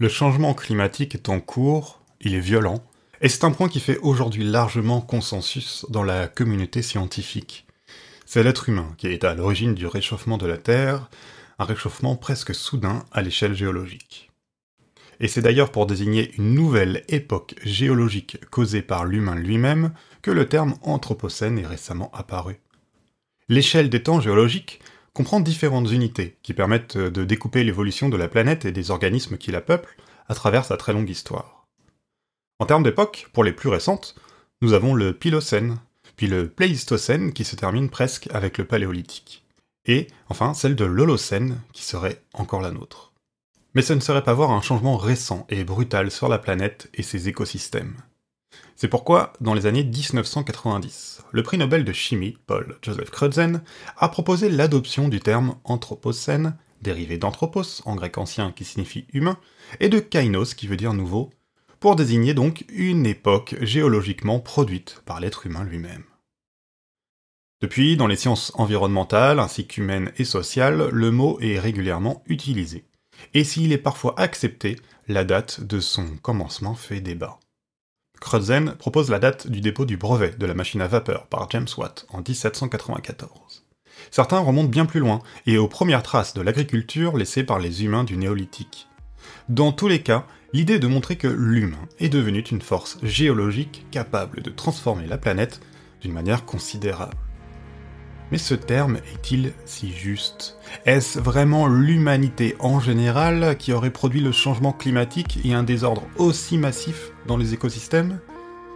Le changement climatique est en cours, il est violent, et c'est un point qui fait aujourd'hui largement consensus dans la communauté scientifique. C'est l'être humain qui est à l'origine du réchauffement de la Terre, un réchauffement presque soudain à l'échelle géologique. Et c'est d'ailleurs pour désigner une nouvelle époque géologique causée par l'humain lui-même que le terme Anthropocène est récemment apparu. L'échelle des temps géologiques comprend différentes unités qui permettent de découper l'évolution de la planète et des organismes qui la peuplent à travers sa très longue histoire. En termes d'époque, pour les plus récentes, nous avons le Pilocène, puis le Pléistocène qui se termine presque avec le Paléolithique, et enfin celle de l'Holocène qui serait encore la nôtre. Mais ce ne serait pas voir un changement récent et brutal sur la planète et ses écosystèmes. C'est pourquoi, dans les années 1990, le prix Nobel de chimie, Paul Joseph Crutzen, a proposé l'adoption du terme anthropocène, dérivé d'anthropos, en grec ancien qui signifie humain, et de kainos qui veut dire nouveau, pour désigner donc une époque géologiquement produite par l'être humain lui-même. Depuis, dans les sciences environnementales ainsi qu'humaines et sociales, le mot est régulièrement utilisé. Et s'il est parfois accepté, la date de son commencement fait débat. Crutzen propose la date du dépôt du brevet de la machine à vapeur par James Watt en 1794. Certains remontent bien plus loin et aux premières traces de l'agriculture laissées par les humains du néolithique. Dans tous les cas, l'idée est de montrer que l'humain est devenu une force géologique capable de transformer la planète d'une manière considérable. Mais ce terme est-il si juste? Est-ce vraiment l'humanité en général qui aurait produit le changement climatique et un désordre aussi massif dans les écosystèmes?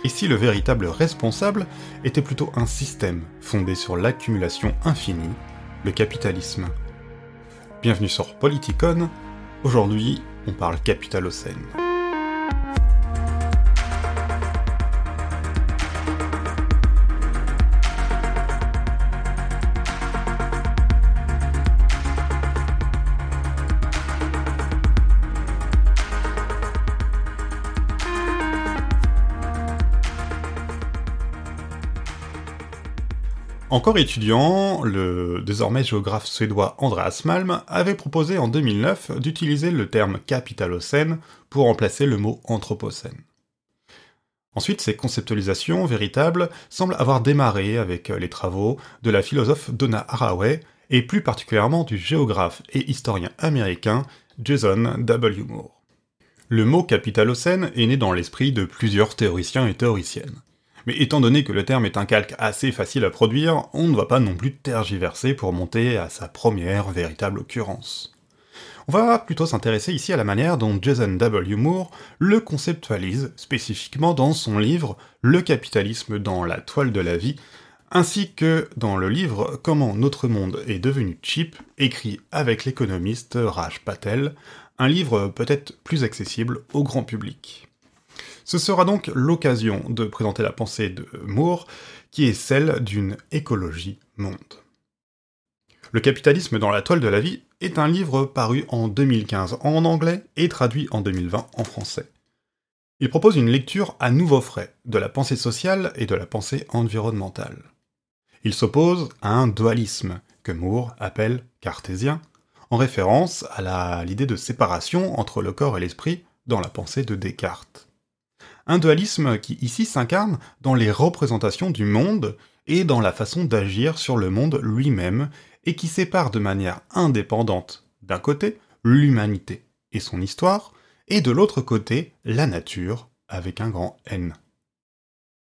Et si le véritable responsable était plutôt un système fondé sur l'accumulation infinie, le capitalisme? Bienvenue sur Politicon, aujourd'hui on parle capitalocène. Encore étudiant, le désormais géographe suédois Andreas Malm avait proposé en 2009 d'utiliser le terme capitalocène pour remplacer le mot anthropocène. Ensuite, ces conceptualisations véritables semblent avoir démarré avec les travaux de la philosophe Donna Haraway et plus particulièrement du géographe et historien américain Jason W. Moore. Le mot capitalocène est né dans l'esprit de plusieurs théoriciens et théoriciennes. Mais étant donné que le terme est un calque assez facile à produire, on ne va pas non plus tergiverser pour monter à sa première véritable occurrence. On va plutôt s'intéresser ici à la manière dont Jason W. Moore le conceptualise spécifiquement dans son livre Le capitalisme dans la toile de la vie, ainsi que dans le livre Comment notre monde est devenu cheap, écrit avec l'économiste Raj Patel, un livre peut-être plus accessible au grand public. Ce sera donc l'occasion de présenter la pensée de Moore, qui est celle d'une écologie monde. Le capitalisme dans la toile de la vie est un livre paru en 2015 en anglais et traduit en 2020 en français. Il propose une lecture à nouveau frais de la pensée sociale et de la pensée environnementale. Il s'oppose à un dualisme que Moore appelle cartésien, en référence à l'idée de séparation entre le corps et l'esprit dans la pensée de Descartes. Un dualisme qui ici s'incarne dans les représentations du monde et dans la façon d'agir sur le monde lui-même, et qui sépare de manière indépendante, d'un côté, l'humanité et son histoire, et de l'autre côté, la nature, avec un grand N.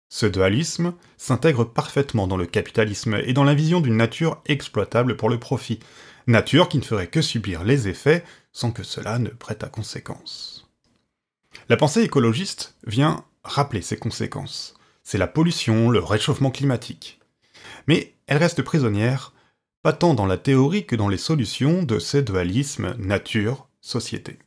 Ce dualisme s'intègre parfaitement dans le capitalisme et dans la vision d'une nature exploitable pour le profit, nature qui ne ferait que subir les effets sans que cela ne prête à conséquence. La pensée écologiste vient rappeler ses conséquences. C'est la pollution, le réchauffement climatique. Mais elle reste prisonnière, pas tant dans la théorie que dans les solutions de ces dualismes nature-société.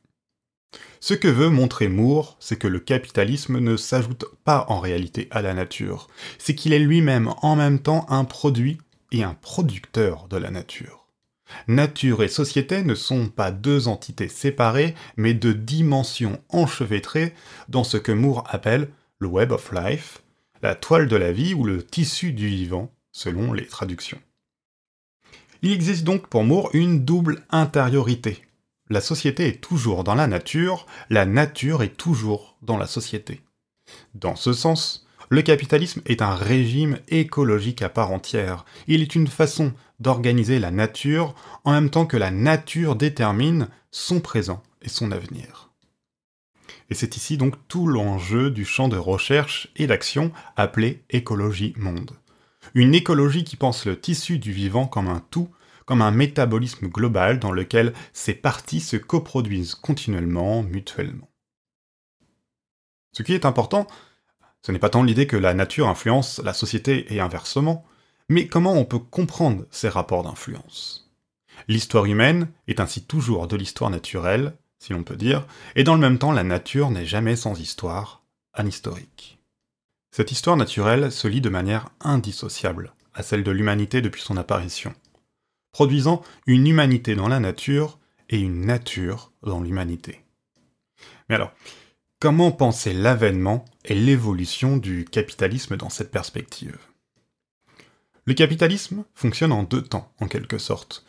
Ce que veut montrer Moore, c'est que le capitalisme ne s'ajoute pas en réalité à la nature, c'est qu'il est lui-même en même temps un produit et un producteur de la nature. Nature et société ne sont pas deux entités séparées, mais deux dimensions enchevêtrées dans ce que Moore appelle le web of life, la toile de la vie ou le tissu du vivant, selon les traductions. Il existe donc pour Moore une double intériorité, la société est toujours dans la nature, la nature est toujours dans la société. Dans ce sens, le capitalisme est un régime écologique à part entière. Il est une façon d'organiser la nature en même temps que la nature détermine son présent et son avenir. Et c'est ici donc tout l'enjeu du champ de recherche et d'action appelé écologie monde. Une écologie qui pense le tissu du vivant comme un tout, comme un métabolisme global dans lequel ses parties se coproduisent continuellement, mutuellement. Ce qui est important, ce n'est pas tant l'idée que la nature influence la société et inversement, mais comment on peut comprendre ces rapports d'influence. L'histoire humaine est ainsi toujours de l'histoire naturelle, si l'on peut dire, et dans le même temps la nature n'est jamais sans histoire, anhistorique. Cette histoire naturelle se lie de manière indissociable à celle de l'humanité depuis son apparition, produisant une humanité dans la nature et une nature dans l'humanité. Mais alors, comment penser l'avènement et l'évolution du capitalisme dans cette perspective Le capitalisme fonctionne en deux temps, en quelque sorte,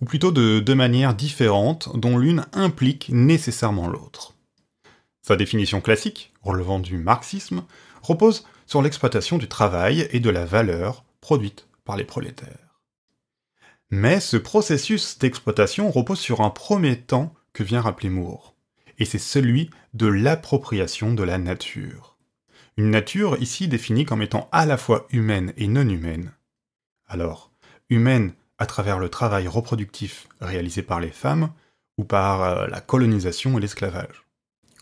ou plutôt de deux manières différentes dont l'une implique nécessairement l'autre. Sa définition classique, relevant du marxisme, repose sur l'exploitation du travail et de la valeur produite par les prolétaires. Mais ce processus d'exploitation repose sur un premier temps que vient rappeler Moore, et c'est celui de l'appropriation de la nature. Une nature ici définie comme étant à la fois humaine et non humaine. Alors, humaine à travers le travail reproductif réalisé par les femmes ou par euh, la colonisation et l'esclavage.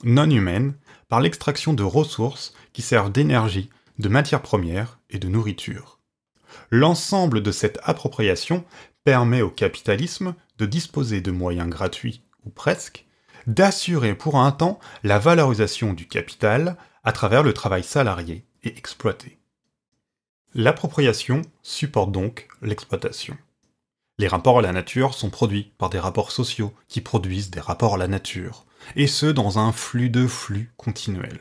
Non humaine par l'extraction de ressources qui servent d'énergie, de matières premières et de nourriture. L'ensemble de cette appropriation permet au capitalisme de disposer de moyens gratuits, ou presque, d'assurer pour un temps la valorisation du capital à travers le travail salarié et exploité. L'appropriation supporte donc l'exploitation. Les rapports à la nature sont produits par des rapports sociaux qui produisent des rapports à la nature, et ce dans un flux de flux continuel.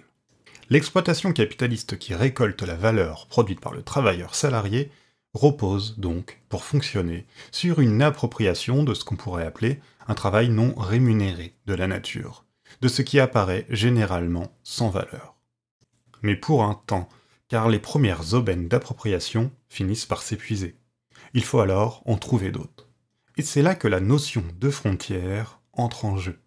L'exploitation capitaliste qui récolte la valeur produite par le travailleur salarié repose donc, pour fonctionner, sur une appropriation de ce qu'on pourrait appeler un travail non rémunéré de la nature, de ce qui apparaît généralement sans valeur. Mais pour un temps, car les premières aubaines d'appropriation finissent par s'épuiser. Il faut alors en trouver d'autres. Et c'est là que la notion de frontière entre en jeu.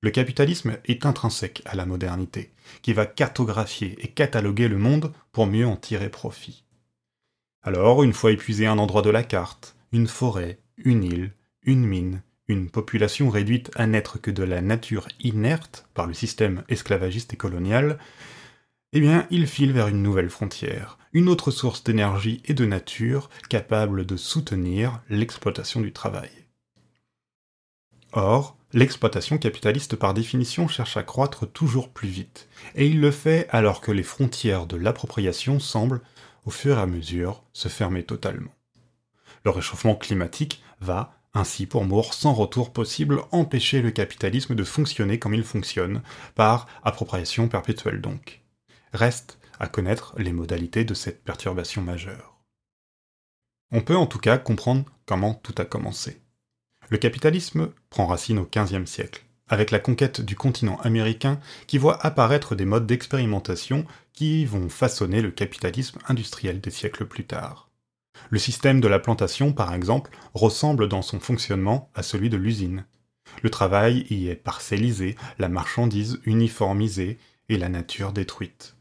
Le capitalisme est intrinsèque à la modernité, qui va cartographier et cataloguer le monde pour mieux en tirer profit. Alors, une fois épuisé un endroit de la carte, une forêt, une île, une mine, une population réduite à n'être que de la nature inerte par le système esclavagiste et colonial, eh bien, il file vers une nouvelle frontière, une autre source d'énergie et de nature capable de soutenir l'exploitation du travail. Or, L'exploitation capitaliste par définition cherche à croître toujours plus vite, et il le fait alors que les frontières de l'appropriation semblent, au fur et à mesure, se fermer totalement. Le réchauffement climatique va, ainsi pour Moore, sans retour possible, empêcher le capitalisme de fonctionner comme il fonctionne, par appropriation perpétuelle donc. Reste à connaître les modalités de cette perturbation majeure. On peut en tout cas comprendre comment tout a commencé. Le capitalisme prend racine au XVe siècle, avec la conquête du continent américain qui voit apparaître des modes d'expérimentation qui vont façonner le capitalisme industriel des siècles plus tard. Le système de la plantation, par exemple, ressemble dans son fonctionnement à celui de l'usine. Le travail y est parcellisé, la marchandise uniformisée et la nature détruite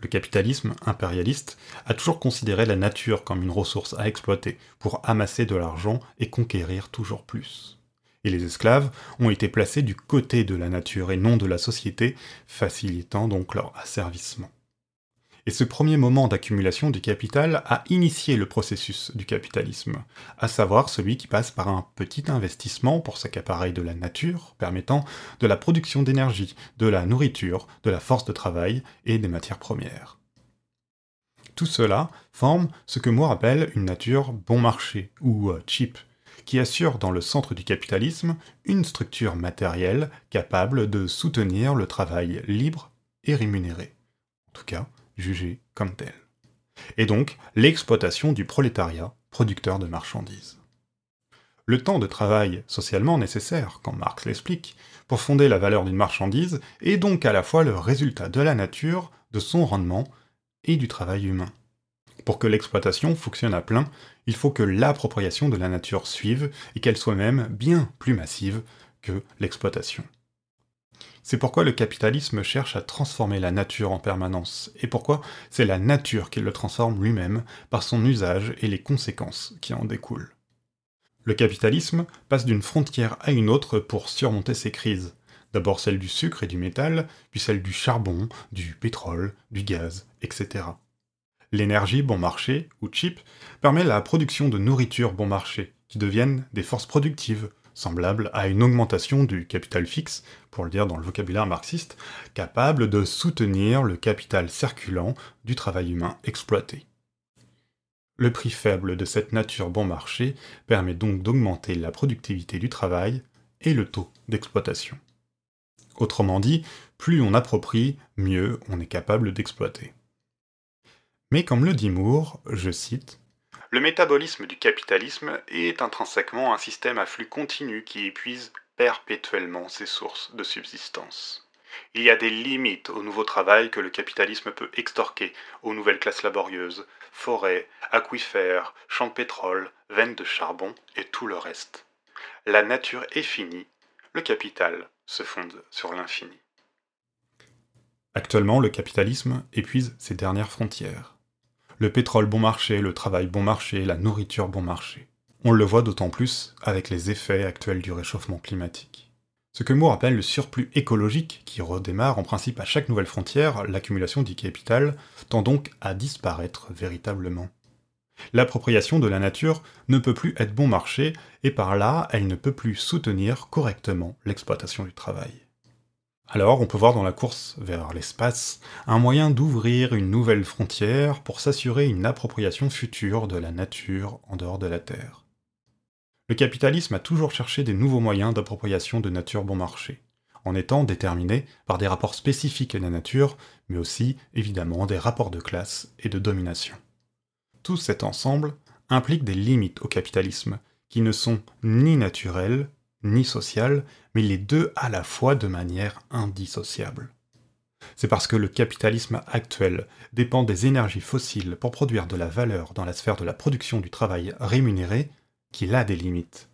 le capitalisme impérialiste a toujours considéré la nature comme une ressource à exploiter pour amasser de l'argent et conquérir toujours plus. Et les esclaves ont été placés du côté de la nature et non de la société, facilitant donc leur asservissement. Et ce premier moment d'accumulation du capital a initié le processus du capitalisme, à savoir celui qui passe par un petit investissement pour s'accaparer de la nature, permettant de la production d'énergie, de la nourriture, de la force de travail et des matières premières. Tout cela forme ce que moi appelle une nature bon marché, ou euh, cheap, qui assure dans le centre du capitalisme une structure matérielle capable de soutenir le travail libre et rémunéré. En tout cas, jugée comme telle. Et donc l'exploitation du prolétariat producteur de marchandises. le temps de travail socialement nécessaire, quand Marx l'explique, pour fonder la valeur d'une marchandise est donc à la fois le résultat de la nature, de son rendement et du travail humain. Pour que l'exploitation fonctionne à plein, il faut que l'appropriation de la nature suive et qu'elle soit même bien plus massive que l'exploitation. C'est pourquoi le capitalisme cherche à transformer la nature en permanence, et pourquoi c'est la nature qui le transforme lui-même par son usage et les conséquences qui en découlent. Le capitalisme passe d'une frontière à une autre pour surmonter ses crises. D'abord celle du sucre et du métal, puis celle du charbon, du pétrole, du gaz, etc. L'énergie bon marché, ou cheap, permet la production de nourriture bon marché, qui deviennent des forces productives, semblables à une augmentation du capital fixe, pour le dire dans le vocabulaire marxiste, capable de soutenir le capital circulant du travail humain exploité. Le prix faible de cette nature bon marché permet donc d'augmenter la productivité du travail et le taux d'exploitation. Autrement dit, plus on approprie, mieux on est capable d'exploiter. Mais comme le dit Moore, je cite, Le métabolisme du capitalisme est intrinsèquement un système à flux continu qui épuise perpétuellement ses sources de subsistance. Il y a des limites au nouveau travail que le capitalisme peut extorquer aux nouvelles classes laborieuses, forêts, aquifères, champs de pétrole, veines de charbon et tout le reste. La nature est finie, le capital se fonde sur l'infini. Actuellement, le capitalisme épuise ses dernières frontières le pétrole bon marché, le travail bon marché, la nourriture bon marché. On le voit d'autant plus avec les effets actuels du réchauffement climatique. Ce que Moore appelle le surplus écologique, qui redémarre en principe à chaque nouvelle frontière, l'accumulation du capital, tend donc à disparaître véritablement. L'appropriation de la nature ne peut plus être bon marché, et par là, elle ne peut plus soutenir correctement l'exploitation du travail. Alors on peut voir dans la course vers l'espace un moyen d'ouvrir une nouvelle frontière pour s'assurer une appropriation future de la nature en dehors de la Terre. Le capitalisme a toujours cherché des nouveaux moyens d'appropriation de nature bon marché, en étant déterminé par des rapports spécifiques à la nature, mais aussi évidemment des rapports de classe et de domination. Tout cet ensemble implique des limites au capitalisme, qui ne sont ni naturelles ni sociale, mais les deux à la fois de manière indissociable. C'est parce que le capitalisme actuel dépend des énergies fossiles pour produire de la valeur dans la sphère de la production du travail rémunéré qu'il a des limites.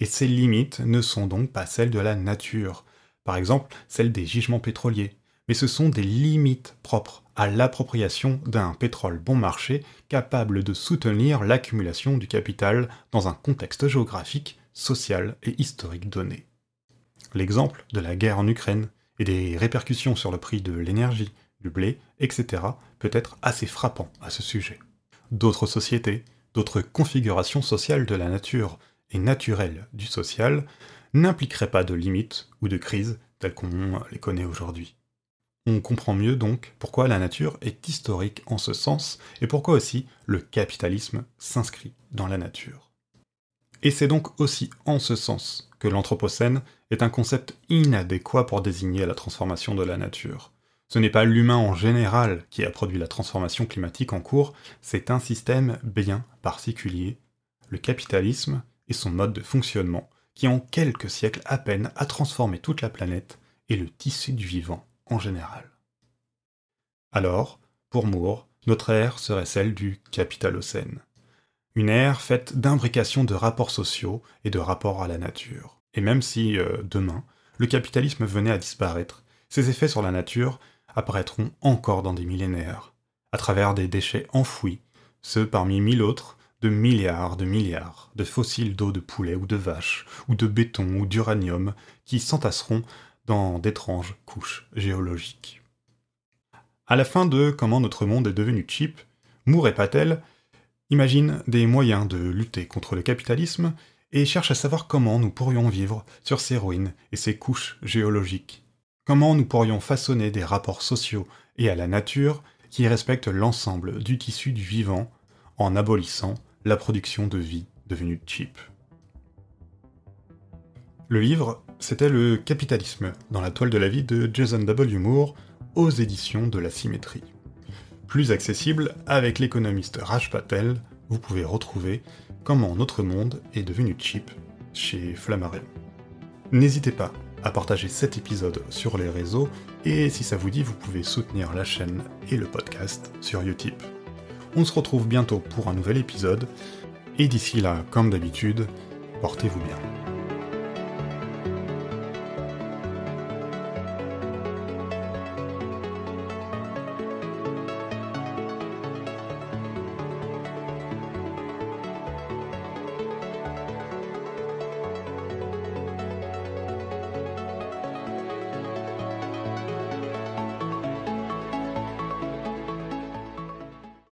Et ces limites ne sont donc pas celles de la nature, par exemple celles des gisements pétroliers, mais ce sont des limites propres à l'appropriation d'un pétrole bon marché capable de soutenir l'accumulation du capital dans un contexte géographique social et historique donné. L'exemple de la guerre en Ukraine et des répercussions sur le prix de l'énergie, du blé, etc. peut être assez frappant à ce sujet. D'autres sociétés, d'autres configurations sociales de la nature et naturelles du social n'impliqueraient pas de limites ou de crises telles qu'on les connaît aujourd'hui. On comprend mieux donc pourquoi la nature est historique en ce sens et pourquoi aussi le capitalisme s'inscrit dans la nature. Et c'est donc aussi en ce sens que l'Anthropocène est un concept inadéquat pour désigner la transformation de la nature. Ce n'est pas l'humain en général qui a produit la transformation climatique en cours, c'est un système bien particulier, le capitalisme et son mode de fonctionnement, qui en quelques siècles à peine a transformé toute la planète et le tissu du vivant en général. Alors, pour Moore, notre ère serait celle du capitalocène. Une ère faite d'imbrication de rapports sociaux et de rapports à la nature. Et même si, euh, demain, le capitalisme venait à disparaître, ses effets sur la nature apparaîtront encore dans des millénaires, à travers des déchets enfouis, ceux parmi mille autres, de milliards de milliards de fossiles d'eau de poulet ou de vache, ou de béton ou d'uranium, qui s'entasseront dans d'étranges couches géologiques. À la fin de Comment notre monde est devenu cheap, Moore et Patel imagine des moyens de lutter contre le capitalisme et cherche à savoir comment nous pourrions vivre sur ces ruines et ces couches géologiques. Comment nous pourrions façonner des rapports sociaux et à la nature qui respectent l'ensemble du tissu du vivant en abolissant la production de vie devenue cheap. Le livre, c'était Le capitalisme dans la toile de la vie de Jason W. Moore aux éditions de la symétrie plus accessible, avec l'économiste Raj Patel, vous pouvez retrouver comment notre monde est devenu cheap chez Flammarion. N'hésitez pas à partager cet épisode sur les réseaux, et si ça vous dit, vous pouvez soutenir la chaîne et le podcast sur Utip. On se retrouve bientôt pour un nouvel épisode, et d'ici là, comme d'habitude, portez-vous bien.